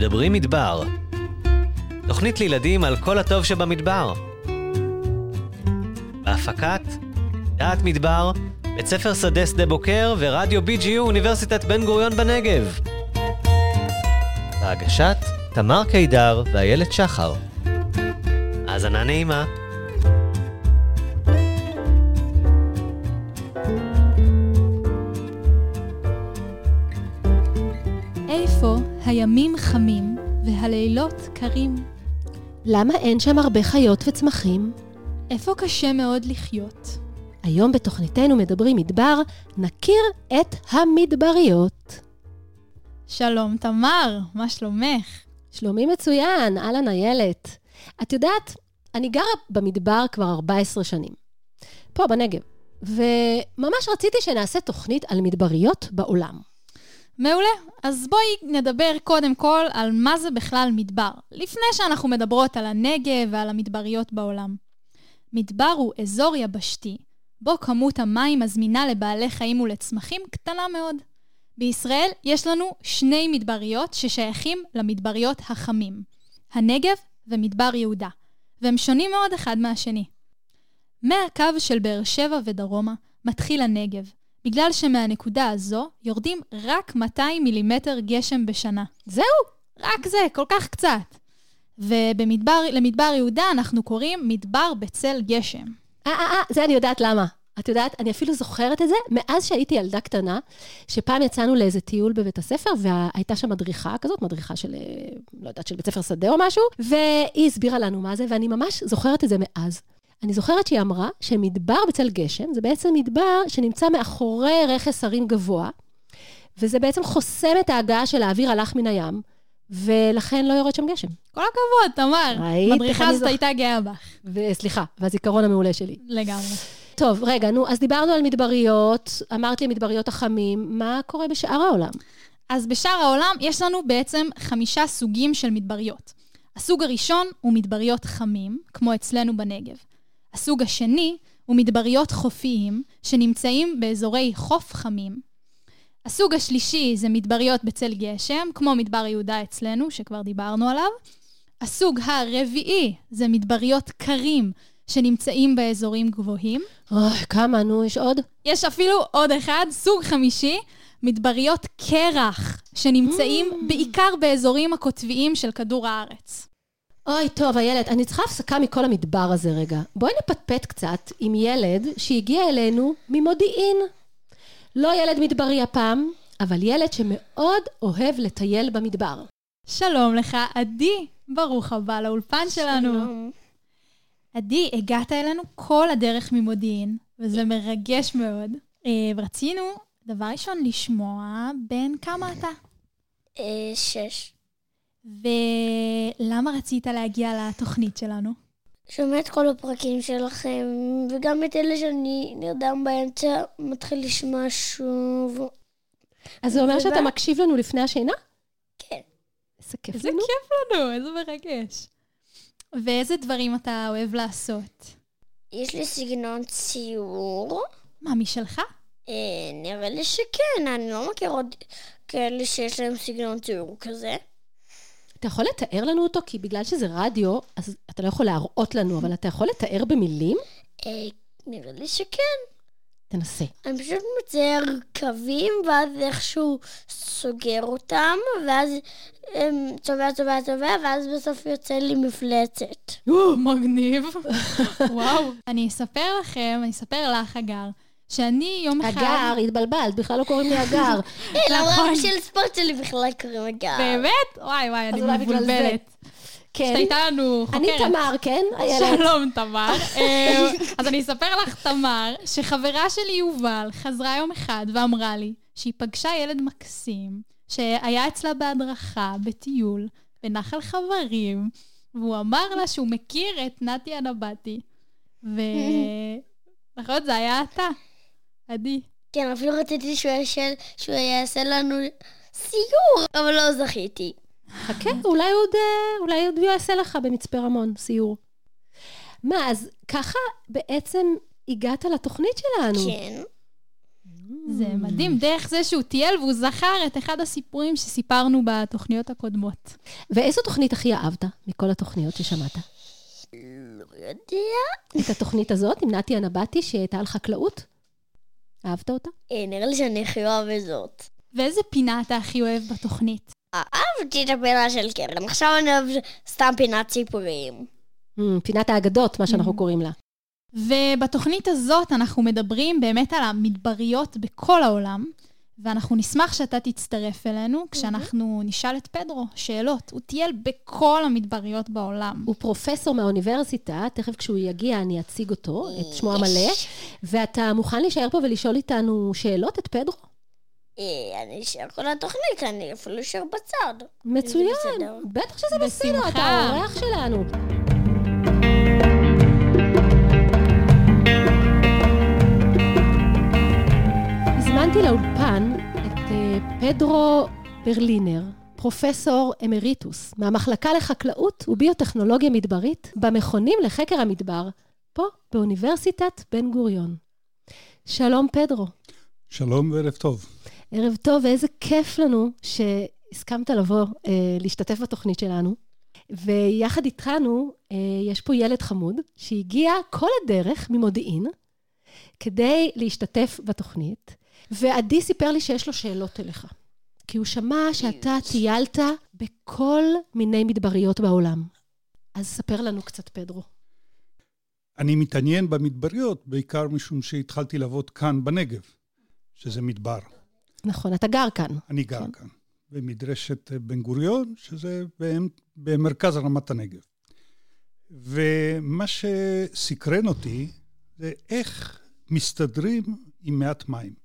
מדברים מדבר. תוכנית לילדים על כל הטוב שבמדבר. בהפקת דעת מדבר, בית ספר שדה שדה בוקר ורדיו BGU אוניברסיטת בן גוריון בנגב. בהגשת תמר קידר ואיילת שחר. האזנה נעימה. הימים חמים והלילות קרים? למה אין שם הרבה חיות וצמחים? איפה קשה מאוד לחיות? היום בתוכניתנו מדברים מדבר, נכיר את המדבריות. שלום תמר, מה שלומך? שלומי מצוין, אהלן איילת. את יודעת, אני גרה במדבר כבר 14 שנים. פה בנגב. וממש רציתי שנעשה תוכנית על מדבריות בעולם. מעולה. אז בואי נדבר קודם כל על מה זה בכלל מדבר, לפני שאנחנו מדברות על הנגב ועל המדבריות בעולם. מדבר הוא אזור יבשתי, בו כמות המים הזמינה לבעלי חיים ולצמחים קטנה מאוד. בישראל יש לנו שני מדבריות ששייכים למדבריות החמים, הנגב ומדבר יהודה, והם שונים מאוד אחד מהשני. מהקו של באר שבע ודרומה מתחיל הנגב, בגלל שמהנקודה הזו יורדים רק 200 מילימטר גשם בשנה. זהו? רק זה, כל כך קצת. ולמדבר יהודה אנחנו קוראים מדבר בצל גשם. אה, אה, אה, זה אני יודעת למה. את יודעת, אני אפילו זוכרת את זה מאז שהייתי ילדה קטנה, שפעם יצאנו לאיזה טיול בבית הספר, והייתה שם מדריכה כזאת, מדריכה של, אה, לא יודעת, של בית ספר שדה או משהו, והיא הסבירה לנו מה זה, ואני ממש זוכרת את זה מאז. אני זוכרת שהיא אמרה שמדבר בצל גשם זה בעצם מדבר שנמצא מאחורי רכס הרים גבוה, וזה בעצם חוסם את ההגעה של האוויר הלך מן הים, ולכן לא יורד שם גשם. כל הכבוד, תמר. מדריכה הזאת הייתה גאה בך. וסליחה, והזיכרון המעולה שלי. לגמרי. טוב, רגע, נו, אז דיברנו על מדבריות, אמרת לי מדבריות החמים, מה קורה בשאר העולם? אז בשאר העולם יש לנו בעצם חמישה סוגים של מדבריות. הסוג הראשון הוא מדבריות חמים, כמו אצלנו בנגב. הסוג השני הוא מדבריות חופיים, שנמצאים באזורי חוף חמים. הסוג השלישי זה מדבריות בצל גשם, כמו מדבר יהודה אצלנו, שכבר דיברנו עליו. הסוג הרביעי זה מדבריות קרים, שנמצאים באזורים גבוהים. אוי, כמה, נו, יש עוד? יש אפילו עוד אחד, סוג חמישי, מדבריות קרח, שנמצאים בעיקר באזורים הקוטביים של כדור הארץ. אוי, טוב, איילת, אני צריכה הפסקה מכל המדבר הזה רגע. בואי נפטפט קצת עם ילד שהגיע אלינו ממודיעין. לא ילד מדברי הפעם, אבל ילד שמאוד אוהב לטייל במדבר. שלום לך, עדי, ברוך הבא לאולפן שלנו. שלום. עדי, הגעת אלינו כל הדרך ממודיעין, וזה מרגש מאוד. אה, ורצינו, דבר ראשון, לשמוע בין כמה אתה. אה, שש. ולמה רצית להגיע לתוכנית שלנו? שומע את כל הפרקים שלכם, וגם את אלה שאני נרדם באמצע, מתחיל לשמוע שוב. אז זה אומר תודה. שאתה מקשיב לנו לפני השינה? כן. איזה כיף איזה לנו. כיף לנו, איזה מרגש. ואיזה דברים אתה אוהב לעשות? יש לי סגנון ציור. מה, משלך? אה, נראה לי שכן, אני לא מכיר עוד כאלה שיש להם סגנון ציור כזה. אתה יכול לתאר לנו אותו? כי בגלל שזה רדיו, אז אתה לא יכול להראות לנו, אבל אתה יכול לתאר במילים? אה, נראה לי שכן. תנסה. אני פשוט מצייר קווים, ואז איכשהו סוגר אותם, ואז צובע, צובע, צובע, ואז בסוף יוצא לי מפלצת. מגניב. וואו. אני אספר לכם, אני אספר לך, אגר, שאני יום אחד... הגר, התבלבלת, בכלל לא קוראים לי הגר. נכון. של ספורט שלי בכלל קוראים הגר. באמת? וואי וואי, אני. מבולבלת. כן. שהייתה לנו אני חוקרת. תמר, כן? שלום, תמר. אה, אז אני אספר לך, תמר, שחברה שלי יובל חזרה יום אחד ואמרה לי שהיא פגשה ילד מקסים, שהיה אצלה בהדרכה, בטיול, בנחל חברים, והוא אמר לה שהוא מכיר את נתי הנבטי. ו... נכון, זה היה אתה, עדי. כן, אפילו רציתי שהוא יעשה- שהוא יעשה לנו סיור, אבל לא זכיתי. חכה, אולי עוד, אה, אולי עוד הוא יעשה לך במצפה רמון סיור. מה, אז ככה בעצם הגעת לתוכנית שלנו. כן. זה זה מדהים, דרך זה שהוא טייל והוא זכר את אחד הסיפורים שסיפרנו בתוכניות הקודמות. ואיזו תוכנית הכי אהבת מכל התוכניות ששמעת? לא יודע. את התוכנית הזאת עם נתי הנבטי, שהייתה על חקלאות? אהבת אותה? אה, נראה לי שאני הכי אוהב את זאת. ואיזה פינה אתה הכי אוהב בתוכנית? אהבתי את הפינה של קרן, עכשיו אני אוהב סתם פינת סיפורים. Mm, פינת האגדות, מה שאנחנו קוראים לה. ובתוכנית הזאת אנחנו מדברים באמת על המדבריות בכל העולם, ואנחנו נשמח שאתה תצטרף אלינו כשאנחנו נשאל את פדרו שאלות. הוא טייל בכל המדבריות בעולם. הוא פרופסור מהאוניברסיטה, תכף כשהוא יגיע אני אציג אותו, את שמו המלא, ואתה מוכן להישאר פה ולשאול איתנו שאלות, את פדרו? אה, אני אשאר כל התוכנית, אני אפילו אשאר בצד. מצוין. בטח שזה בסדר. אתה האורח שלנו. פדרו ברלינר, פרופסור אמריטוס, מהמחלקה לחקלאות וביוטכנולוגיה מדברית במכונים לחקר המדבר, פה באוניברסיטת בן גוריון. שלום פדרו. שלום וערב טוב. ערב טוב, ואיזה כיף לנו שהסכמת לבוא אה, להשתתף בתוכנית שלנו. ויחד איתנו, אה, יש פה ילד חמוד שהגיע כל הדרך ממודיעין כדי להשתתף בתוכנית, ועדי סיפר לי שיש לו שאלות אליך. כי הוא שמע שאתה טיילת בכל מיני מדבריות בעולם. אז ספר לנו קצת, פדרו. אני מתעניין במדבריות בעיקר משום שהתחלתי לעבוד כאן בנגב, שזה מדבר. נכון, אתה גר כאן. אני גר כן. כאן, במדרשת בן גוריון, שזה במרכז רמת הנגב. ומה שסקרן אותי זה איך מסתדרים עם מעט מים.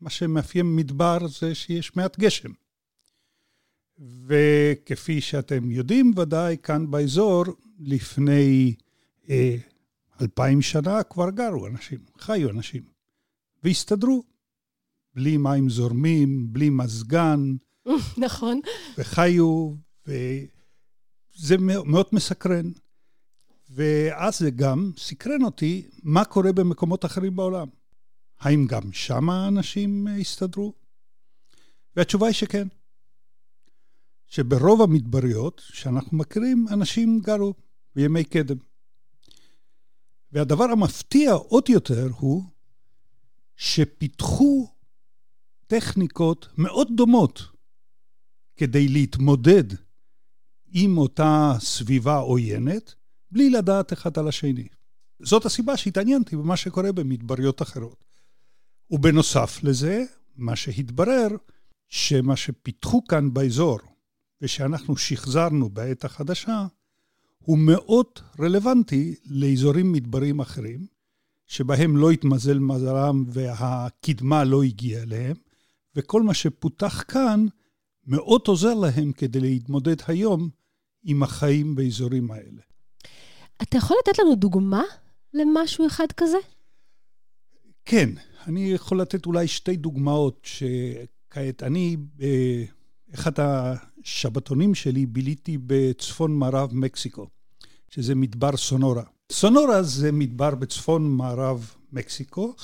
מה שמאפיין מדבר זה שיש מעט גשם. וכפי שאתם יודעים ודאי, כאן באזור, לפני אה, אלפיים שנה כבר גרו אנשים, חיו אנשים, והסתדרו. בלי מים זורמים, בלי מזגן, נכון. וחיו, וזה מאו- מאוד מסקרן. ואז זה גם סקרן אותי מה קורה במקומות אחרים בעולם. האם גם שם האנשים אה, הסתדרו? והתשובה היא שכן. שברוב המדבריות שאנחנו מכירים, אנשים גרו בימי קדם. והדבר המפתיע עוד יותר הוא שפיתחו טכניקות מאוד דומות כדי להתמודד עם אותה סביבה עוינת, בלי לדעת אחד על השני. זאת הסיבה שהתעניינתי במה שקורה במדבריות אחרות. ובנוסף לזה, מה שהתברר, שמה שפיתחו כאן באזור, ושאנחנו שחזרנו בעת החדשה, הוא מאוד רלוונטי לאזורים מדבריים אחרים, שבהם לא התמזל מזלם והקדמה לא הגיעה אליהם, וכל מה שפותח כאן מאוד עוזר להם כדי להתמודד היום עם החיים באזורים האלה. אתה יכול לתת לנו דוגמה למשהו אחד כזה? כן, אני יכול לתת אולי שתי דוגמאות שכעת, אני, אה, אחד השבתונים שלי ביליתי בצפון מערב מקסיקו, שזה מדבר סונורה. סונורה זה מדבר בצפון מערב מקסיקו,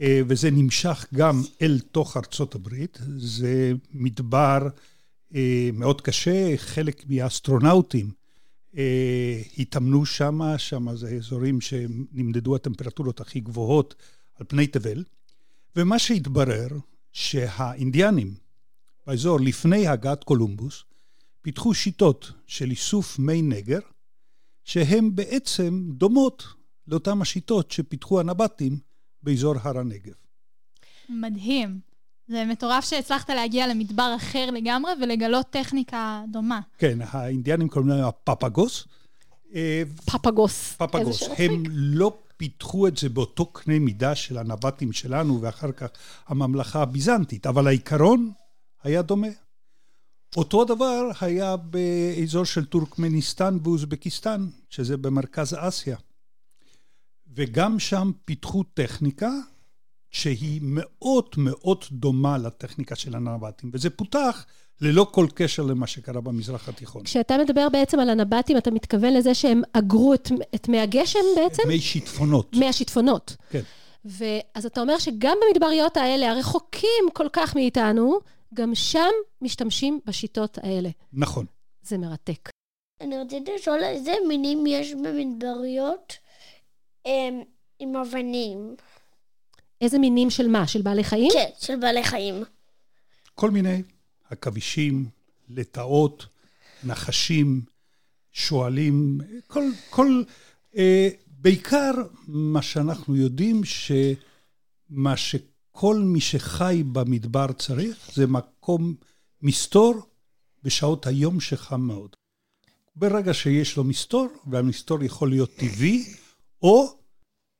אה, וזה נמשך גם אל תוך ארצות הברית. זה מדבר אה, מאוד קשה, חלק מהאסטרונאוטים התאמנו שם, שם זה אזורים שנמדדו הטמפרטורות הכי גבוהות על פני תבל, ומה שהתברר, שהאינדיאנים באזור לפני הגעת קולומבוס, פיתחו שיטות של איסוף מי נגר, שהן בעצם דומות לאותן השיטות שפיתחו הנבטים באזור הר הנגב. מדהים. זה מטורף שהצלחת להגיע למדבר אחר לגמרי ולגלות טכניקה דומה. כן, האינדיאנים קוראים להם הפפגוס. אה, פפגוס. פפגוס. הם. לא פיתחו את זה באותו קנה מידה של הנבטים שלנו ואחר כך הממלכה הביזנטית, אבל העיקרון היה דומה. אותו הדבר היה באזור של טורקמניסטן ואוזבקיסטן, שזה במרכז אסיה. וגם שם פיתחו טכניקה שהיא מאוד מאוד דומה לטכניקה של הנבטים, וזה פותח ללא כל קשר למה שקרה במזרח התיכון. כשאתה מדבר בעצם על הנבטים, אתה מתכוון לזה שהם אגרו את, את מי הגשם בעצם? מי שיטפונות. מי השיטפונות. כן. ואז אתה אומר שגם במדבריות האלה, הרחוקים כל כך מאיתנו, גם שם משתמשים בשיטות האלה. נכון. זה מרתק. אני רציתי לשאול איזה מינים יש במדבריות אמ, עם אבנים. איזה מינים של מה? של בעלי חיים? כן, של בעלי חיים. כל מיני עכבישים, לטאות, נחשים, שועלים, כל, כל, אה, בעיקר מה שאנחנו יודעים, שמה שכל מי שחי במדבר צריך, זה מקום מסתור בשעות היום שחם מאוד. ברגע שיש לו מסתור, והמסתור יכול להיות טבעי, או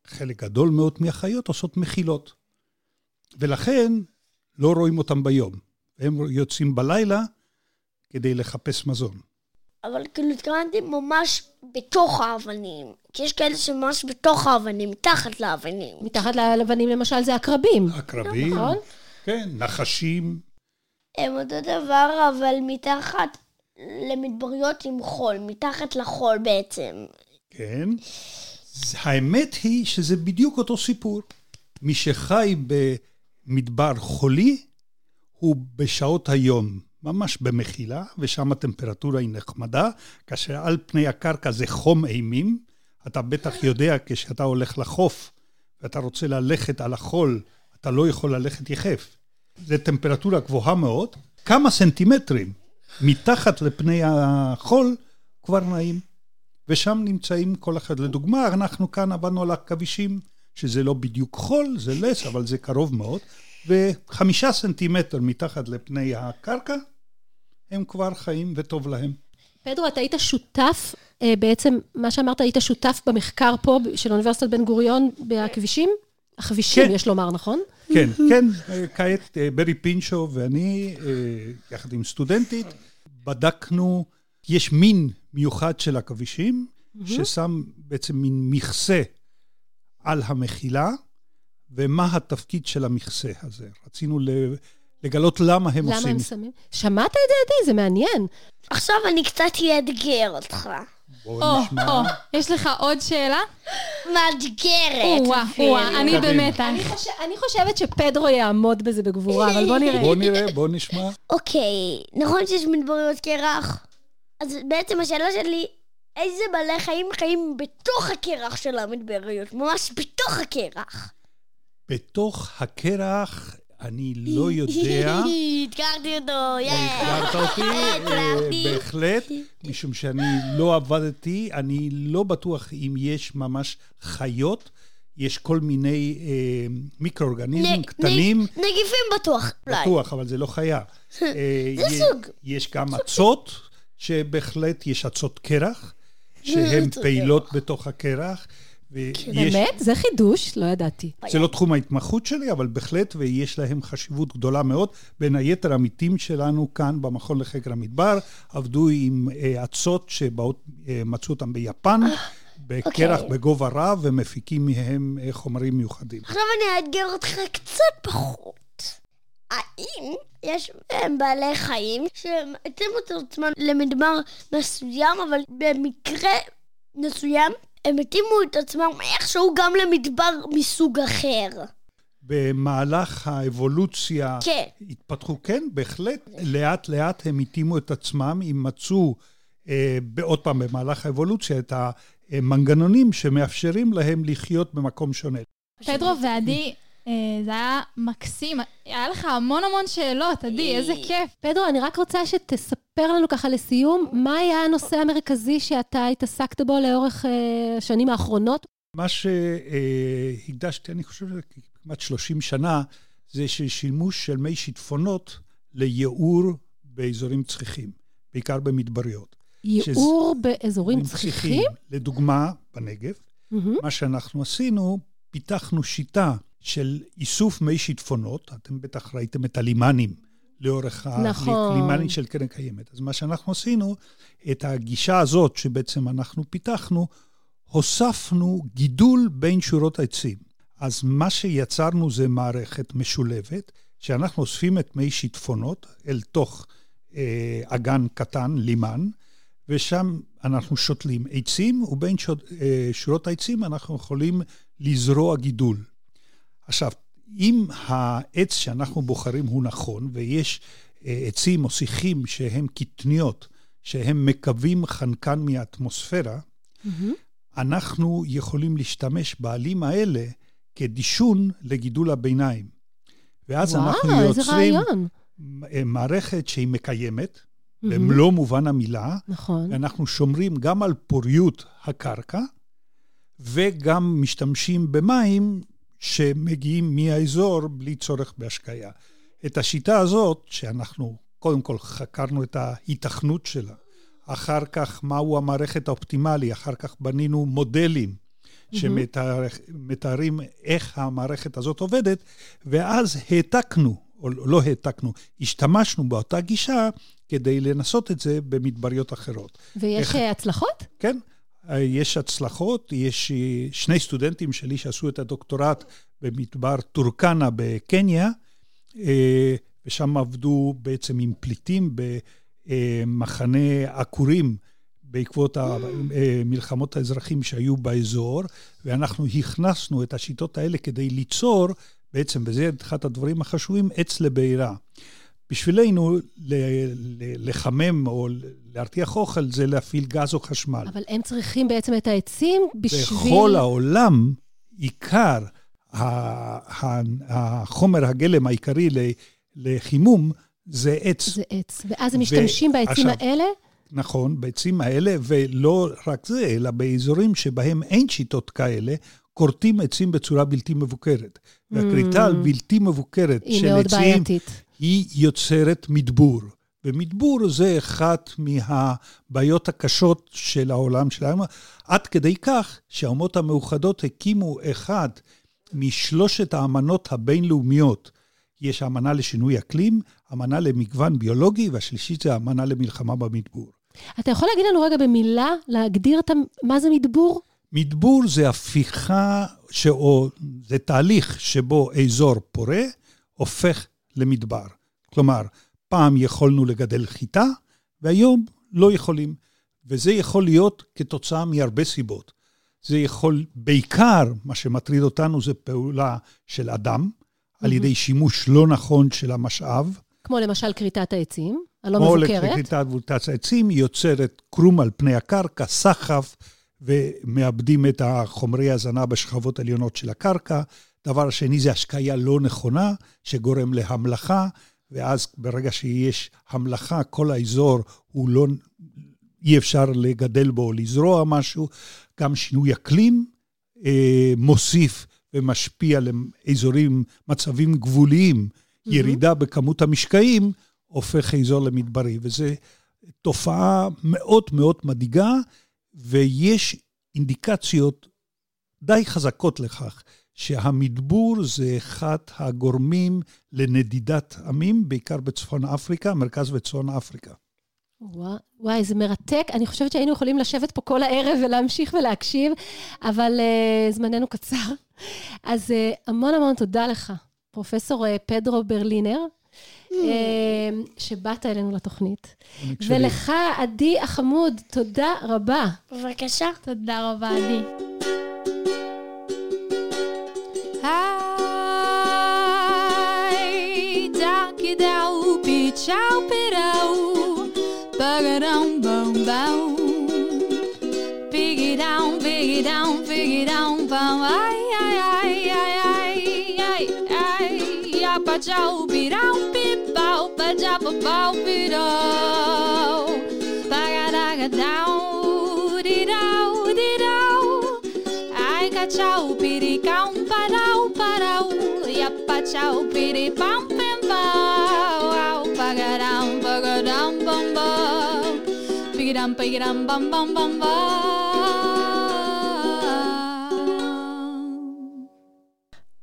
חלק גדול מאוד מהחיות עושות מחילות. ולכן לא רואים אותם ביום. הם יוצאים בלילה כדי לחפש מזון. אבל כאילו התכוונתי ממש בתוך האבנים. כי יש כאלה שממש בתוך האבנים, מתחת לאבנים. מתחת ללבנים למשל זה עקרבים. עקרבים, נכון? כן, נחשים, הם אותו דבר, אבל מתחת למדבריות עם חול, מתחת לחול בעצם. כן. האמת היא שזה בדיוק אותו סיפור. מי שחי במדבר חולי, הוא בשעות היום ממש במחילה, ושם הטמפרטורה היא נחמדה, כאשר על פני הקרקע זה חום אימים. אתה בטח יודע, כשאתה הולך לחוף ואתה רוצה ללכת על החול, אתה לא יכול ללכת יחף. זו טמפרטורה גבוהה מאוד, כמה סנטימטרים מתחת לפני החול כבר נעים. ושם נמצאים כל אחד. לדוגמה, אנחנו כאן עבדנו על עכבישים, שזה לא בדיוק חול, זה לס, אבל זה קרוב מאוד, וחמישה סנטימטר מתחת לפני הקרקע, הם כבר חיים וטוב להם. פדרו, אתה היית שותף, אה, בעצם, מה שאמרת, היית שותף במחקר פה של אוניברסיטת בן גוריון בכבישים? הכבישים, כן. יש לומר, נכון? כן, כן, כעת אה, ברי פינצ'ו ואני, אה, יחד עם סטודנטית, בדקנו, יש מין מיוחד של עכבישים, ששם בעצם מין מכסה על המחילה, ומה התפקיד של המכסה הזה. רצינו לגלות למה הם למה עושים. הם שמים? שמעת את זה, עדי? זה מעניין. עכשיו אני קצת אאתגר אותך. בואו או, נשמע. או, יש לך עוד שאלה? מאתגרת. או-אה. או-אה, אני. במתח. אני, חושב, אני חושבת שפדרו יעמוד בזה בגבורה, אבל בוא נראה. בואו נראה, בואו נשמע. אוקיי, נכון שיש מדבריות קרח? אז בעצם השאלה שלי, איזה בעלי חיים חיים בתוך הקרח של המדבריות? ממש בתוך הקרח. בתוך הקרח, אני לא יודע. אתגרתי אותו, יאה. אתגרת אותי, אה. בהחלט, משום שאני לא עבדתי, אני לא בטוח אם יש ממש חיות, יש כל מיני אה, מיקרואורגניזמים קטנים, נגיפים בטוח, אולי. בטוח, אבל זה לא חיה. אה, זה יש- סוג. יש גם אצות, שבהחלט יש אצות קרח, שהן פעילות בתוך הקרח. ויש- באמת? זה חידוש? לא ידעתי. זה לא תחום ההתמחות שלי, אבל בהחלט, ויש להם חשיבות גדולה מאוד. בין היתר, עמיתים שלנו כאן במכון לחקר המדבר עבדו עם אה, אצות שמצאו אותם ביפן, בקרח אוקיי. בגובה רב, ומפיקים מהם אה, חומרים מיוחדים. עכשיו אני אאתגר אותך קצת פחות. האם יש בהם בעלי חיים שהתאימו את עצמם למדבר מסוים, אבל במקרה מסוים הם התאימו את עצמם איכשהו גם למדבר מסוג אחר? במהלך האבולוציה כן. התפתחו, כן, בהחלט, לאט לאט הם התאימו את עצמם, הם מצאו, אה, עוד פעם, במהלך האבולוציה, את המנגנונים שמאפשרים להם לחיות במקום שונה. פדרו ועדי, זה היה מקסים. היה לך המון המון שאלות, עדי, איזה כיף. פדרו, אני רק רוצה שתספר לנו ככה לסיום, מה היה הנושא המרכזי שאתה התעסקת בו לאורך אה, השנים האחרונות? מה שהקדשתי, אני חושב, כמעט 30 שנה, זה ששימוש של מי שיטפונות לייעור באזורים צחיחים, בעיקר במדבריות. ייעור באזורים צחיחים? לדוגמה, בנגב, מהמם. מה שאנחנו עשינו, פיתחנו שיטה של איסוף מי שיטפונות, אתם בטח ראיתם את הלימנים לאורך נכון. הלימנים של קרן קיימת. אז מה שאנחנו עשינו, את הגישה הזאת שבעצם אנחנו פיתחנו, הוספנו גידול בין שורות העצים. אז מה שיצרנו זה מערכת משולבת, שאנחנו אוספים את מי שיטפונות אל תוך אה, אגן קטן, לימן, ושם אנחנו שותלים עצים, ובין שות, אה, שורות העצים אנחנו יכולים לזרוע גידול. עכשיו, אם העץ שאנחנו בוחרים הוא נכון, ויש אה, עצים או שיחים שהם קטניות, שהם מקווים חנקן מהאטמוספירה, אנחנו יכולים להשתמש בעלים האלה כדישון לגידול הביניים. ואז וואו, אנחנו יוצרים. אה, מערכת שהיא מקיימת, במלוא מובן המילה, נכון. ואנחנו שומרים גם על פוריות הקרקע, וגם משתמשים במים שמגיעים מהאזור בלי צורך בהשקיה. את השיטה הזאת, שאנחנו קודם כל חקרנו את ההיתכנות שלה, אחר כך מהו המערכת האופטימלי, אחר כך בנינו מודלים שמתארים איך המערכת הזאת עובדת, ואז העתקנו, או לא העתקנו, השתמשנו באותה גישה כדי לנסות את זה במדבריות אחרות. ויש איך- אה, הצלחות? כן, יש הצלחות, יש אה, שני סטודנטים שלי שעשו את הדוקטורט במדבר טורקנה בקניה, אה, ושם עבדו בעצם עם פליטים במחנה עקורים בעקבות המלחמות האזרחים שהיו באזור, ואנחנו הכנסנו את השיטות האלה כדי ליצור, בעצם, וזה אחד הדברים החשובים, עץ לבעירה. בשבילנו, לחמם או להרתיח אוכל זה להפעיל גז או חשמל. אבל הם צריכים בעצם את העצים בשביל... בכל העולם, עיקר החומר הגלם העיקרי לחימום זה עץ. זה עץ. ואז הם משתמשים בעצים עכשיו- האלה? נכון, בעצים האלה, ולא רק זה, אלא באזורים שבהם אין שיטות כאלה, כורתים עצים בצורה בלתי מבוקרת. והכריתה הבלתי מבוקרת היא של מאוד עצים, בעייתית. היא יוצרת מדבור. ומדבור זה אחת מהבעיות הקשות של העולם שלנו, עד כדי כך שהאומות המאוחדות הקימו אחד משלושת האמנות הבינלאומיות. יש האמנה לשינוי אקלים, אמנה למגוון ביולוגי, והשלישית זה האמנה למלחמה במדבור. אתה יכול להגיד לנו רגע במילה, להגדיר את. מה זה מדבור? מדבור זה הפיכה, ש... או זה תהליך שבו אזור פורה הופך למדבר. כלומר, פעם יכולנו לגדל חיטה, והיום לא יכולים. וזה יכול להיות כתוצאה מהרבה סיבות. זה יכול, בעיקר, מה שמטריד אותנו זה פעולה של אדם, על ידי שימוש לא נכון של המשאב, כמו למשל כריתת העצים, הלא מבוקרת. לכריתת ולטת העצים, יוצרת קרום על פני הקרקע, סחף, ומאבדים את החומרי הזנה בשכבות העליונות של הקרקע. דבר שני זה השקיה לא נכונה, שגורם להמלכה, ואז ברגע שיש המלכה, כל האזור הוא לא, אי אפשר לגדל בו או לזרוע משהו. גם שינוי אקלים אה, מוסיף ומשפיע לאזורים, מצבים גבוליים, ירידה בכמות המשקעים, הופך אזור למדברי, וזו תופעה מאוד מאוד מדאיגה, ויש אינדיקציות די חזקות לכך שהמדבור זה אחד הגורמים לנדידת עמים, בעיקר בצפון אפריקה, מרכז וצפון אפריקה. וואי, וואי, זה מרתק. אני חושבת שהיינו יכולים לשבת פה כל הערב ולהמשיך ולהקשיב, אבל uh, זמננו קצר. אז uh, המון המון תודה לך, פרופסור uh, פדרו ברלינר, uh, שבאת אלינו לתוכנית. ולך, עדי החמוד, תודה רבה. בבקשה. תודה רבה, עדי. pidão, pichau, pirão, bagarão, bombão. Big down, big down, big down, bom, ai, ai, ai, ai, ai, ai, ai, ai, pachau, pirão, pipau, pachapapau, pirão, bagadagadão, didão, didão, ai, cachau, piricão, parau, parau, ia pachau, piripão, bam, bam, bam, bam.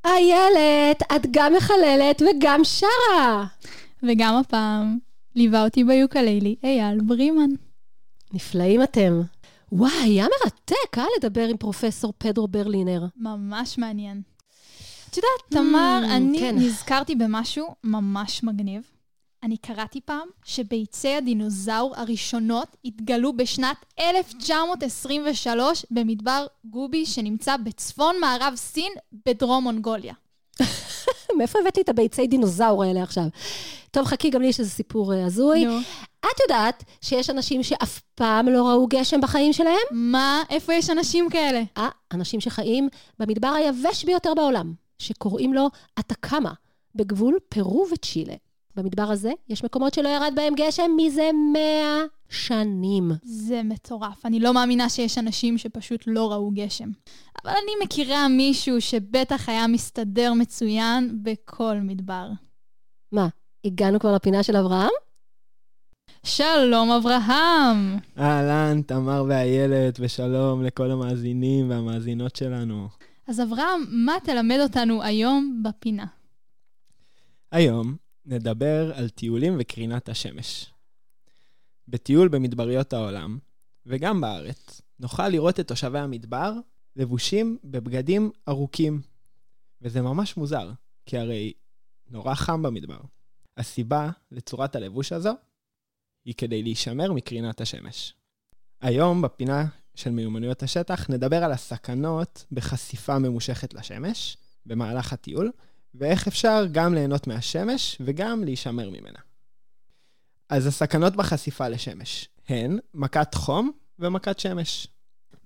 איילת, את גם מחללת וגם שרה. וגם הפעם ליווה אותי ביוקללי אייל ברימן. נפלאים אתם. וואי, היה מרתק, אה, לדבר עם פרופסור פדרו ברלינר. ממש מעניין. את יודעת, תמר, Hmm, אני כן. נזכרתי במשהו ממש מגניב. אני קראתי פעם שביצי הדינוזאור הראשונות התגלו בשנת 1923 במדבר גובי שנמצא בצפון מערב סין בדרום מונגוליה. מאיפה הבאת לי את הביצי דינוזאור האלה עכשיו? טוב, חכי, גם לי יש איזה סיפור אה, הזוי. נו. את יודעת שיש אנשים שאף פעם לא ראו גשם בחיים שלהם? מה? איפה יש אנשים כאלה? אה, אנשים שחיים במדבר היבש ביותר בעולם, שקוראים לו אטקמה, בגבול פרו וצ'ילה. במדבר הזה יש מקומות שלא ירד בהם גשם מזה מאה שנים. זה מטורף. אני לא מאמינה שיש אנשים שפשוט לא ראו גשם. אבל אני מכירה מישהו שבטח היה מסתדר מצוין בכל מדבר. מה, הגענו כבר לפינה של אברהם? שלום, אברהם! אהלן, תמר ואיילת, ושלום לכל המאזינים והמאזינות שלנו. אז אברהם, מה תלמד אותנו היום בפינה? היום נדבר על טיולים וקרינת השמש. בטיול במדבריות העולם, וגם בארץ, נוכל לראות את תושבי המדבר לבושים בבגדים ארוכים. וזה ממש מוזר, כי הרי נורא חם במדבר. הסיבה לצורת הלבוש הזו היא כדי להישמר מקרינת השמש. היום, בפינה של מיומנויות השטח, נדבר על הסכנות בחשיפה ממושכת לשמש במהלך הטיול, ואיך אפשר גם ליהנות מהשמש וגם להישמר ממנה. אז הסכנות בחשיפה לשמש הן מכת חום ומכת שמש.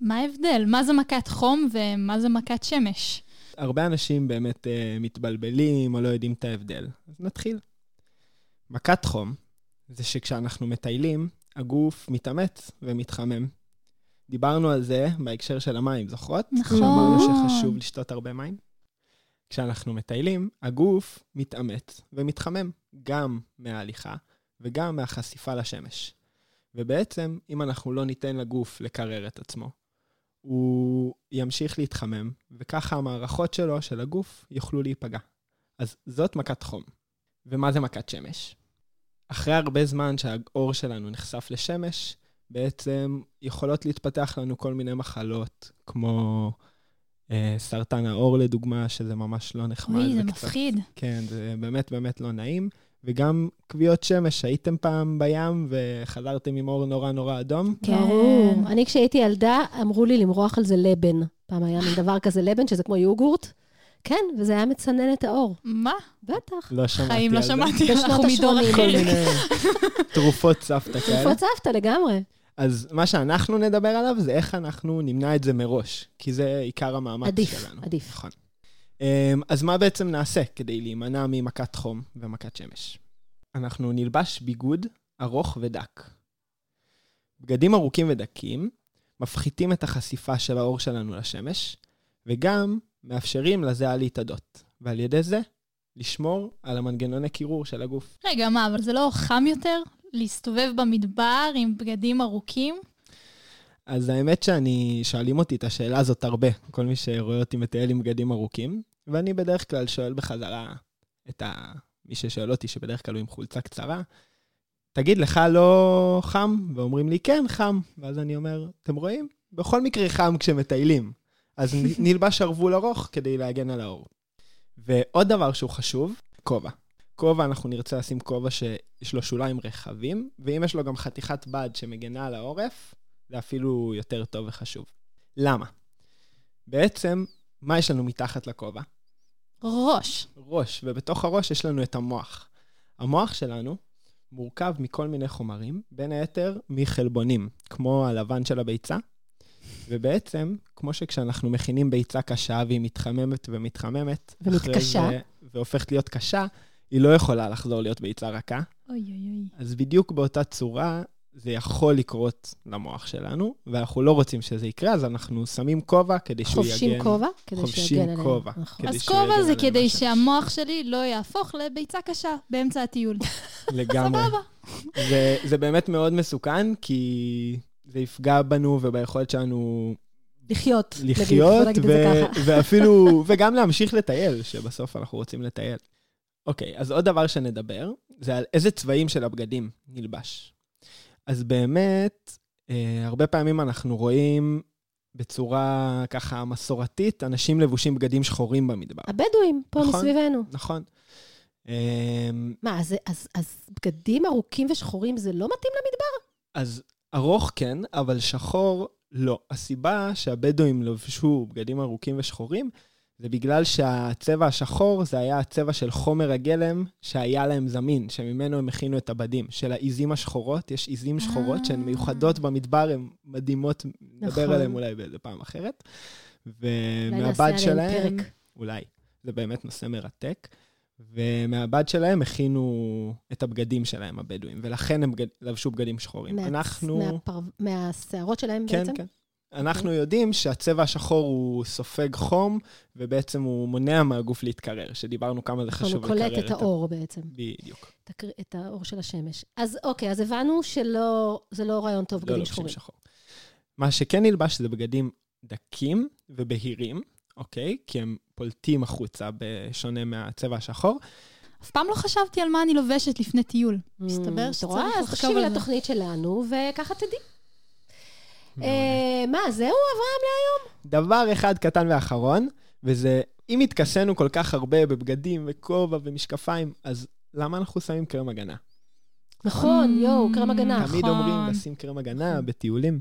מה ההבדל? מה זה מכת חום ומה זה מכת שמש? הרבה אנשים באמת uh, מתבלבלים או לא יודעים את ההבדל. אז נתחיל. מכת חום זה שכשאנחנו מטיילים, הגוף מתאמץ ומתחמם. דיברנו על זה בהקשר של המים, זוכרות? נכון. אמרנו שחשוב לשתות הרבה מים. כשאנחנו מטיילים, הגוף מתאמץ ומתחמם, גם מההליכה וגם מהחשיפה לשמש. ובעצם, אם אנחנו לא ניתן לגוף לקרר את עצמו, הוא ימשיך להתחמם, וככה המערכות שלו, של הגוף, יוכלו להיפגע. אז זאת מכת חום. ומה זה מכת שמש? אחרי הרבה זמן שהאור שלנו נחשף לשמש, בעצם יכולות להתפתח לנו כל מיני מחלות, כמו אה, סרטן העור לדוגמה, שזה ממש לא נחמד. אוי, זה וקצת- מפחיד. כן, זה באמת באמת לא נעים. וגם כוויות שמש, הייתם פעם בים וחזרתם עם אור נורא נורא אדום? כן. ברור. אני כשהייתי ילדה, אמרו לי למרוח על זה לבן. פעם היה מין דבר כזה לבן, שזה כמו יוגורט. כן, וזה היה מצנן את האור. מה? בטח. לא שמעתי חיים לא על זה. שמעתי, אנחנו מדור אחר. תרופות סבתא כאלה. תרופות סבתא לגמרי. אז מה שאנחנו נדבר עליו זה איך אנחנו נמנע את זה מראש, כי זה עיקר המאמץ עדיף, שלנו. עדיף. נכון. אמ, אז מה בעצם נעשה כדי להימנע ממכת חום ומכת שמש? אנחנו נלבש ביגוד ארוך ודק. בגדים ארוכים ודקים מפחיתים את החשיפה של האור שלנו לשמש, וגם מאפשרים לזיעה להתאדות, ועל ידי זה לשמור על המנגנוני קירור של הגוף. רגע, מה, אבל זה לא חם יותר? להסתובב במדבר עם בגדים ארוכים? אז האמת שאני, שואלים אותי את השאלה הזאת הרבה, כל מי שרואה אותי מטייל עם בגדים ארוכים, ואני בדרך כלל שואל בחזרה את ה... מי ששואל אותי, שבדרך כלל הוא עם חולצה קצרה, תגיד, לך לא חם? ואומרים לי, כן, חם. ואז אני אומר, אתם רואים? בכל מקרה חם כשמטיילים. אז נלבש שרוול ארוך כדי להגן על האור. ועוד דבר שהוא חשוב, כובע. כובע, אנחנו נרצה לשים כובע שיש לו שוליים רחבים, ואם יש לו גם חתיכת בד שמגנה על העורף, זה אפילו יותר טוב וחשוב. למה? בעצם, מה יש לנו מתחת לכובע? ראש. ראש, ובתוך הראש יש לנו את המוח. המוח שלנו מורכב מכל מיני חומרים, בין היתר מחלבונים, כמו הלבן של הביצה, ובעצם, כמו שכשאנחנו מכינים ביצה קשה והיא מתחממת ומתחממת, ומתקשה. זה- והופכת להיות קשה, היא לא יכולה לחזור להיות ביצה רכה. אוי אוי אוי. אז בדיוק באותה צורה זה יכול לקרות למוח שלנו, ואנחנו לא רוצים שזה יקרה, אז אנחנו שמים כובע כדי שהוא יגן. חובשים כובע, כדי חובשים שיגן. כובע. נכון. כדי אז כובע זה כדי מהשמש. שהמוח שלי לא יהפוך לביצה קשה באמצע הטיול. לגמרי. סבבה. זה, זה באמת מאוד מסוכן, כי זה יפגע בנו וביכולת שלנו לחיות. לחיות, ו-. ואפילו, וגם להמשיך לטייל, שבסוף אנחנו רוצים לטייל. אוקיי, אז עוד דבר שנדבר, זה על איזה צבעים של הבגדים נלבש. אז באמת, אה, הרבה פעמים אנחנו רואים בצורה ככה מסורתית, אנשים לבושים בגדים שחורים במדבר. הבדואים, פה נכון. מסביבנו. נכון. אה, מה, אז, אז, אז בגדים ארוכים ושחורים זה לא מתאים למדבר? אז ארוך כן, אבל שחור לא. הסיבה שהבדואים לבשו בגדים ארוכים ושחורים, זה בגלל שהצבע השחור זה היה הצבע של חומר הגלם שהיה להם זמין, שממנו הם הכינו את הבדים. של העיזים השחורות, יש עיזים שחורות שהן מיוחדות במדבר, הן מדהימות, נדבר נכון. עליהן אולי באיזה פעם אחרת. ומהבד שלהם, פרק. אולי, זה באמת נושא מרתק. ומהבד שלהם הכינו את הבגדים שלהם, הבדואים, ולכן הם בגד... לבשו בגדים שחורים. מה- אנחנו... מהפר- מהשערות שלהם כן, בעצם? כן. אנחנו יודעים שהצבע השחור הוא סופג חום, ובעצם הוא מונע מהגוף להתקרר, שדיברנו כמה זה חשוב הוא לקרר קולט את האור בעצם, בדיוק. את הקר- את האור של השמש. אז אוקיי, אז הבנו שלא, זה לא רעיון טוב, לא בגדים לובשים שחורים. שחור. מה שכן נלבש זה בגדים דקים ובהירים, אוקיי? כי הם פולטים החוצה, בשונה מהצבע השחור. אף פעם לא חשבתי על מה אני לובשת לפני טיול. מסתבר Mm, שצריך לחשוב תקשיבי על זה. לתוכנית שלנו, וככה תדעי. אה, מה, זהו, אברהם להיום? דבר אחד קטן ואחרון, וזה, אם התכסינו כל כך הרבה בבגדים וכובע ומשקפיים, אז למה אנחנו שמים קרם הגנה? נכון, יואו, קרם הגנה. תמיד נכון. אומרים לשים קרם הגנה בטיולים.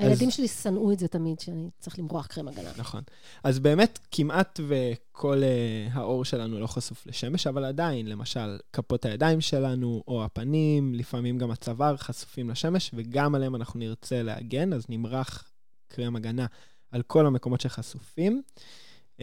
הילדים שלי שנאו את זה תמיד, שאני צריך למרוח קרם הגנה. נכון. אז באמת, כמעט וכל uh, האור שלנו לא חשוף לשמש, אבל עדיין, למשל, כפות הידיים שלנו, או הפנים, לפעמים גם הצוואר חשופים לשמש, וגם עליהם אנחנו נרצה להגן, אז נמרח קרם הגנה על כל המקומות שחשופים. Uh,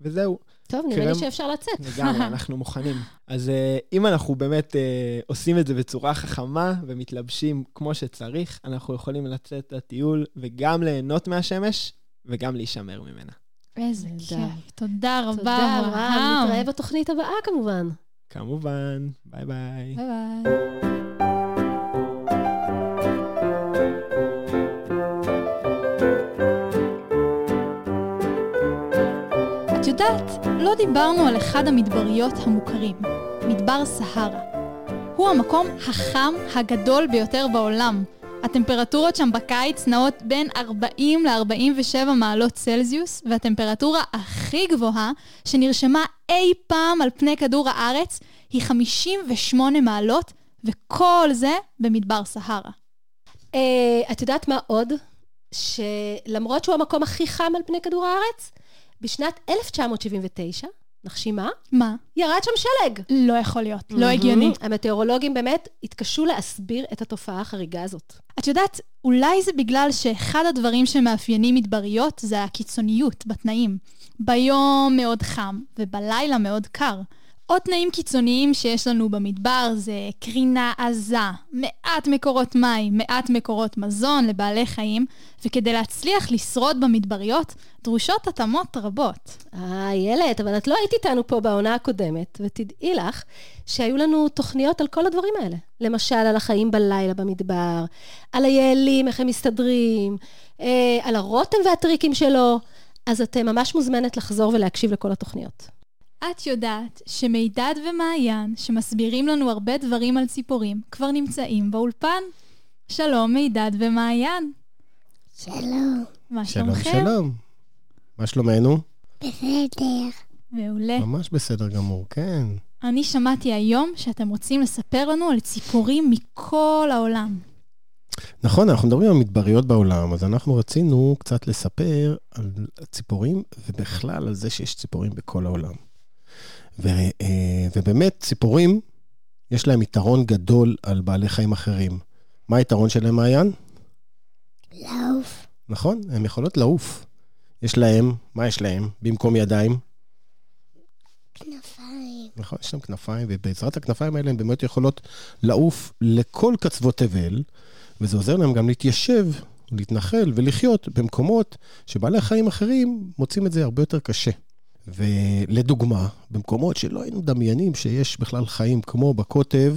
וזהו, טוב, נראה לי קרם- שאפשר לצאת. לגמרי, אנחנו מוכנים. אז uh, אם אנחנו באמת uh, עושים את זה בצורה חכמה ומתלבשים כמו שצריך, אנחנו יכולים לצאת לטיול וגם ליהנות מהשמש וגם להישמר ממנה. איזה. כיף. תודה רבה, תודה. אברהם. נתראה בתוכנית הבאה כמובן. כמובן, bye bye. bye bye. יודעת, לא דיברנו על אחד המדבריות המוכרים, מדבר סהרה. הוא המקום החם הגדול ביותר בעולם. הטמפרטורות שם בקיץ נעות בין 40 ל-47 מעלות צלזיוס, והטמפרטורה הכי גבוהה שנרשמה אי פעם על פני כדור הארץ היא 58 מעלות, וכל זה במדבר סהרה. אה, את יודעת מה עוד? שלמרות שהוא המקום הכי חם על פני כדור הארץ, בשנת 1979, נחשי מה? מה? ירד שם שלג. לא יכול להיות, לא הגיוני. המטאורולוגים באמת התקשו להסביר את התופעה החריגה הזאת. את יודעת, אולי זה בגלל שאחד הדברים שמאפיינים מדבריות זה הקיצוניות בתנאים. ביום מאוד חם ובלילה מאוד קר. עוד תנאים קיצוניים שיש לנו במדבר זה קרינה עזה, מעט מקורות מים, מעט מקורות מזון לבעלי חיים, וכדי להצליח לשרוד במדבריות דרושות התאמות רבות. אה, איילת, אבל את לא היית איתנו פה בעונה הקודמת, ותדעי לך שהיו לנו תוכניות על כל הדברים האלה. למשל, על החיים בלילה במדבר, על היעלים, איך הם מסתדרים, אה, על הרוטם והטריקים שלו, אז את אה, ממש מוזמנת לחזור ולהקשיב לכל התוכניות. את יודעת שמידד ומעיין, שמסבירים לנו הרבה דברים על ציפורים, כבר נמצאים באולפן. שלום מידד ומעיין. שלום, מה שלום, שלומכם? שלום. מה שלומנו? בסדר. מעולה. ממש בסדר גמור, כן. אני שמעתי היום שאתם רוצים לספר לנו על ציפורים מכל העולם. נכון, אנחנו מדברים על מדבריות בעולם, אז אנחנו רצינו קצת לספר על ציפורים, ובכלל על זה שיש ציפורים בכל העולם. ו, אה, ובאמת, ציפורים, יש להם יתרון גדול על בעלי חיים אחרים. מה היתרון שלהם, מעיין? לעוף. נכון, הן יכולות לעוף. יש להם, מה יש להם? במקום ידיים, כנפיים. נכון, יש להם כנפיים, ובעזרת הכנפיים האלה הן באמת יכולות לעוף לכל קצוות תבל, וזה עוזר להם גם להתיישב, להתנחל ולחיות במקומות שבעלי חיים אחרים מוצאים את זה הרבה יותר קשה. ולדוגמה, במקומות שלא היינו מדמיינים שיש בכלל חיים, כמו בקוטב,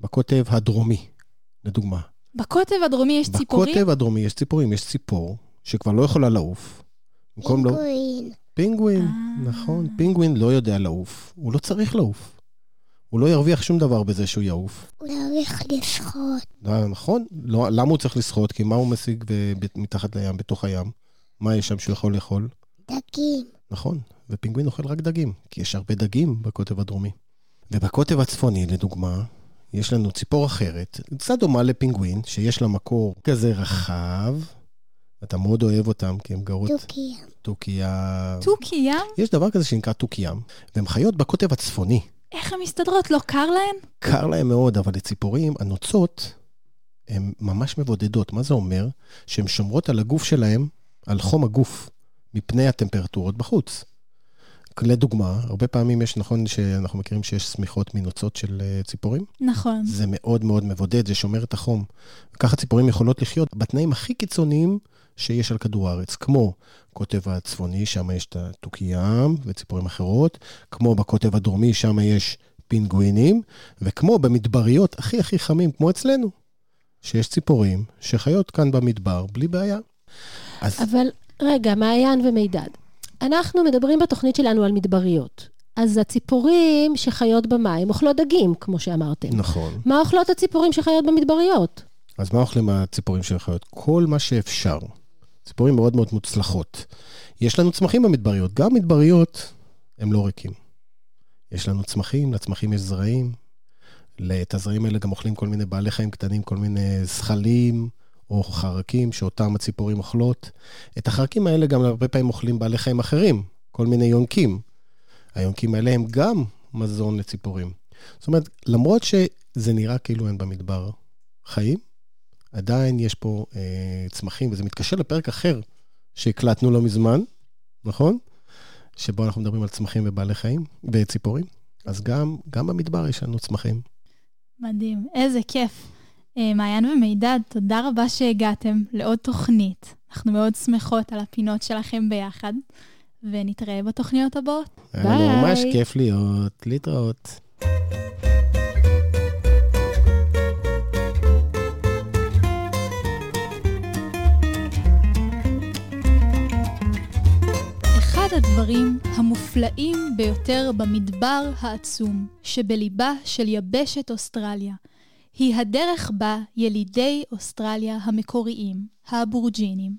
בקוטב הדרומי, לדוגמה. בקוטב הדרומי יש ציפורים? בקוטב הדרומי יש ציפורים, יש ציפור שכבר לא יכולה לעוף. במקום לא... פינגווין. פינגווין, אה. נכון. פינגווין לא יודע לעוף. הוא לא צריך לעוף. הוא לא ירוויח שום דבר בזה שהוא יעוף. הוא צריך לשחות. לא, נכון? לא, למה הוא צריך לשחות? כי מה הוא משיג ב- ב- מתחת לים, בתוך הים? מה יש שם שהוא יכול לאכול? דגים. נכון. ופינגווין אוכל רק דגים, כי יש הרבה דגים בקוטב הדרומי. ובקוטב הצפוני, לדוגמה, יש לנו ציפור אחרת, קצת דומה לפינגווין, שיש לה מקור כזה רחב, אתה מאוד אוהב אותם, כי הם גרות. תוכיה... תוכי ים? יש דבר כזה שנקרא תוכיים, והן חיות בקוטב הצפוני. איך הן מסתדרות? לא קר להן? קר להם מאוד, אבל לציפורים, הנוצות הן ממש מבודדות. מה זה אומר? שהן שומרות על הגוף שלהם, על חום הגוף, מפני הטמפרטורות בחוץ. לדוגמה, הרבה פעמים יש, נכון שאנחנו מכירים שיש שמיכות מנוצות של אה, ציפורים? נכון. זה מאוד מאוד מבודד, זה שומר את החום. וככה ציפורים יכולות לחיות בתנאים הכי קיצוניים שיש על כדור הארץ, כמו קוטב הצפוני, שם יש את התוכיים וציפורים אחרות, כמו בקוטב הדרומי, שם יש פינגווינים, וכמו במדבריות הכי הכי חמים, כמו אצלנו, שיש ציפורים שחיות כאן במדבר בלי בעיה. אז אבל רגע, מעיין ומידד. אנחנו מדברים בתוכנית שלנו על מדבריות. אז הציפורים שחיות במים אוכלות דגים, כמו שאמרתם. נכון. מה אוכלות הציפורים שחיות במדבריות? אז מה אוכלים הציפורים של החיות? כל מה שאפשר. ציפורים מאוד מאוד מוצלחות. יש לנו צמחים במדבריות, גם מדבריות הם לא ריקים. יש לנו צמחים, לצמחים יש זרעים. את הזרעים האלה גם אוכלים כל מיני בעלי חיים קטנים, כל מיני זחלים או חרקים שאותם הציפורים אוכלות. את החרקים האלה גם הרבה פעמים אוכלים בעלי חיים אחרים, כל מיני יונקים. היונקים האלה הם גם מזון לציפורים. זאת אומרת, למרות שזה נראה כאילו אין במדבר חיים, עדיין יש פה אה, צמחים, וזה מתקשר לפרק אחר שהקלטנו לא מזמן, נכון? שבו אנחנו מדברים על צמחים ובעלי חיים, וציפורים. אז גם, גם במדבר יש לנו צמחים. מדהים, איזה כיף. אה, מעיין ומידד, תודה רבה שהגעתם לעוד תוכנית. אנחנו מאוד שמחות על הפינות שלכם ביחד, ונתראה בתוכניות הבאות. ביי. ממש כיף להיות, להתראות. אחד הדברים המופלאים ביותר במדבר העצום שבליבה של יבשת אוסטרליה היא הדרך בה ילידי אוסטרליה המקוריים, האבורג'ינים,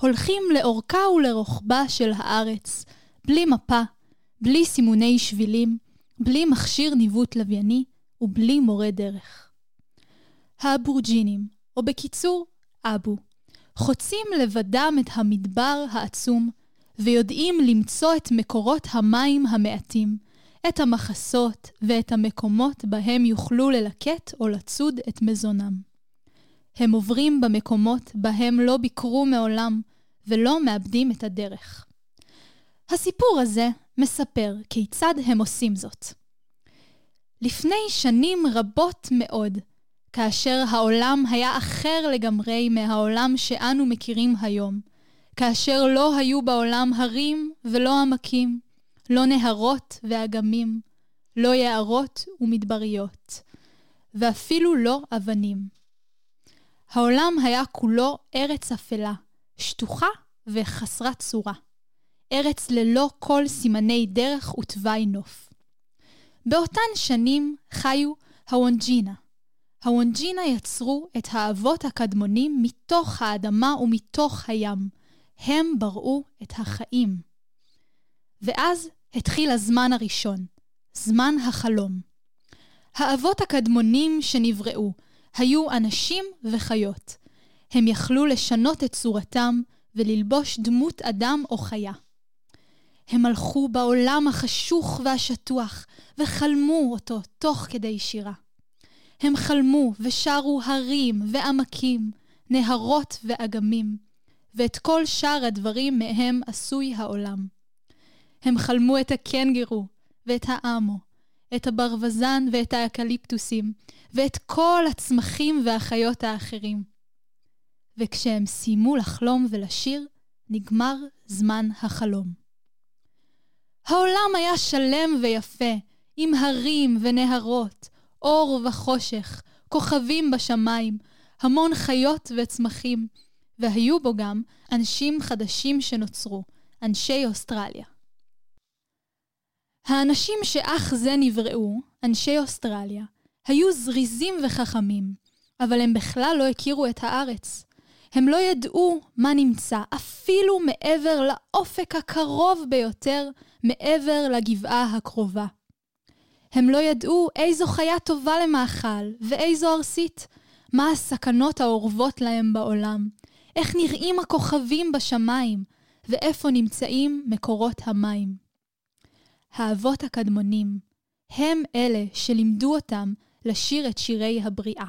הולכים לאורכה ולרוחבה של הארץ, בלי מפה, בלי סימוני שבילים, בלי מכשיר ניווט לווייני ובלי מורה דרך. האבורג'ינים, או בקיצור, אבו, חוצים לבדם את המדבר העצום ויודעים למצוא את מקורות המים המעטים, את המחסות ואת המקומות בהם יוכלו ללקט או לצוד את מזונם. הם עוברים במקומות בהם לא ביקרו מעולם ולא מאבדים את הדרך. הסיפור הזה מספר כיצד הם עושים זאת. לפני שנים רבות מאוד, כאשר העולם היה אחר לגמרי מהעולם שאנו מכירים היום, כאשר לא היו בעולם הרים ולא עמקים, לא נהרות ואגמים, לא יערות ומדבריות, ואפילו לא אבנים. העולם היה כולו ארץ אפלה, שטוחה וחסרת צורה. ארץ ללא כל סימני דרך ותוואי נוף. באותן שנים חיו הוונג'ינה. הוונג'ינה יצרו את האבות הקדמונים מתוך האדמה ומתוך הים. הם בראו את החיים. ואז התחיל הזמן הראשון, זמן החלום. האבות הקדמונים שנבראו היו אנשים וחיות. הם יכלו לשנות את צורתם וללבוש דמות אדם או חיה. הם הלכו בעולם החשוך והשטוח וחלמו אותו תוך כדי שירה. הם חלמו ושרו הרים ועמקים, נהרות ואגמים, ואת כל שאר הדברים מהם עשוי העולם. הם חלמו את הקנגרו ואת האמו, את הברווזן ואת האקליפטוסים, ואת כל הצמחים והחיות האחרים. וכשהם סיימו לחלום ולשיר, נגמר זמן החלום. העולם היה שלם ויפה, עם הרים ונהרות, אור וחושך, כוכבים בשמיים, המון חיות וצמחים, והיו בו גם אנשים חדשים שנוצרו, אנשי אוסטרליה. האנשים שאך זה נבראו, אנשי אוסטרליה, היו זריזים וחכמים, אבל הם בכלל לא הכירו את הארץ. הם לא ידעו מה נמצא, אפילו מעבר לאופק הקרוב ביותר, מעבר לגבעה הקרובה. הם לא ידעו איזו חיה טובה למאכל ואיזו ארסית, מה הסכנות האורבות להם בעולם, איך נראים הכוכבים בשמיים, ואיפה נמצאים מקורות המים. האבות הקדמונים הם אלה שלימדו אותם לשיר את שירי הבריאה.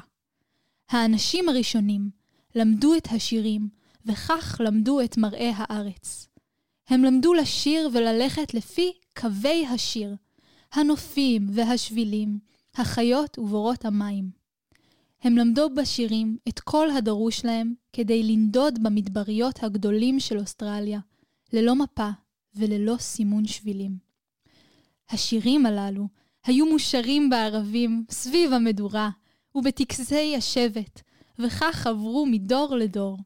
האנשים הראשונים למדו את השירים, וכך למדו את מראה הארץ. הם למדו לשיר וללכת לפי קווי השיר, הנופים והשבילים, החיות ובורות המים. הם למדו בשירים את כל הדרוש להם כדי לנדוד במדבריות הגדולים של אוסטרליה, ללא מפה וללא סימון שבילים. השירים הללו היו מושרים בערבים סביב המדורה ובטקסי השבט, וכך עברו מדור לדור.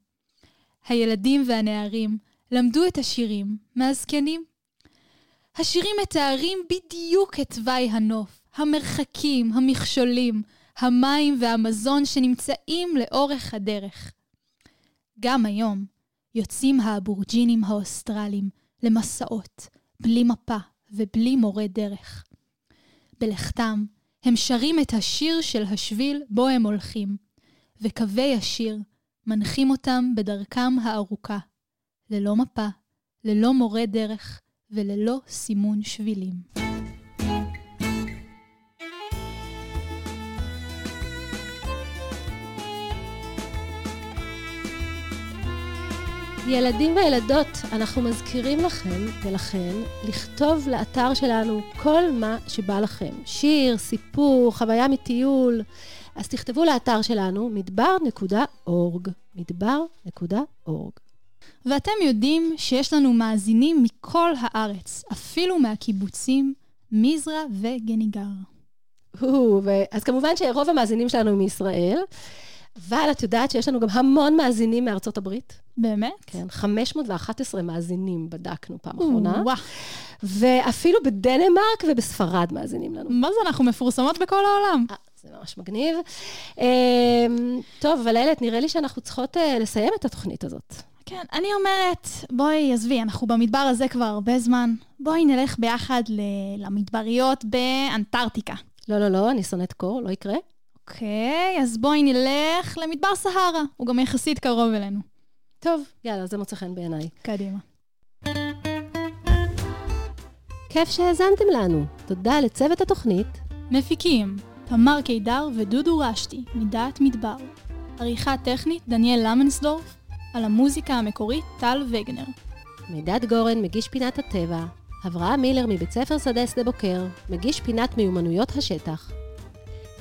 הילדים והנערים למדו את השירים מהזקנים. השירים מתארים בדיוק את תוואי הנוף, המרחקים, המכשולים, המים והמזון שנמצאים לאורך הדרך. גם היום יוצאים האבורג'ינים האוסטרלים למסעות, בלי מפה ובלי מורה דרך. בלכתם, הם שרים את השיר של השביל בו הם הולכים, וקווי השיר מנחים אותם בדרכם הארוכה, ללא מפה, ללא מורה דרך וללא סימון שבילים. ילדים וילדות, אנחנו מזכירים לכם ולכן לכתוב לאתר שלנו כל מה שבא לכם. שיר, סיפור, חוויה מטיול. אז תכתבו לאתר שלנו מדבר.org, מדבר.org. ואתם יודעים שיש לנו מאזינים מכל הארץ, אפילו מהקיבוצים מזרע וגניגר. אז כמובן שרוב המאזינים שלנו מישראל, אבל את יודעת שיש לנו גם המון מאזינים מארצות הברית? באמת? כן, 511 מאזינים בדקנו פעם אחרונה. וואו. ואפילו בדנמרק ובספרד מאזינים לנו. מה זה, אנחנו מפורסמות בכל העולם. אה, זה ממש מגניב. אה, טוב, אבל איילת, נראה לי שאנחנו צריכות אה, לסיים את התוכנית הזאת. כן, אני אומרת, בואי, עזבי, אנחנו במדבר הזה כבר הרבה זמן. בואי נלך ביחד למדבריות באנטארקטיקה. לא, לא, לא, אני שונאת קור, לא יקרה. אוקיי, אז בואי נלך למדבר סהרה, הוא גם יחסית קרוב אלינו. טוב, יאללה, זה מוצא חן בעיניי. קדימה. כיף שהאזנתם לנו. תודה לצוות התוכנית. מפיקים, תמר קידר ודודו רשתי, מדעת מדבר. עריכה טכנית, דניאל למנסדורף. על המוזיקה המקורית, טל וגנר. מידד גורן, מגיש פינת הטבע. אברהם מילר מבית ספר שדה שדה בוקר, מגיש פינת מיומנויות השטח.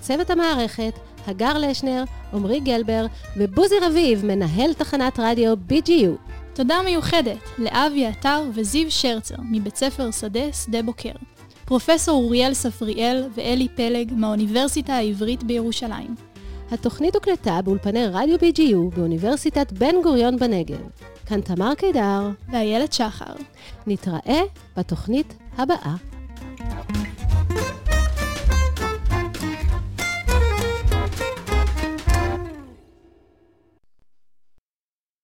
צוות המערכת, הגר לשנר, עמרי גלבר ובוזי רביב, מנהל תחנת רדיו BGU. תודה מיוחדת לאבי עטר וזיו שרצר מבית ספר שדה שדה בוקר. פרופסור אוריאל ספריאל ואלי פלג מהאוניברסיטה העברית בירושלים. התוכנית הוקלטה באולפני רדיו BGU באוניברסיטת בן גוריון בנגב. כאן תמר קידר. ואיילת שחר. נתראה בתוכנית הבאה.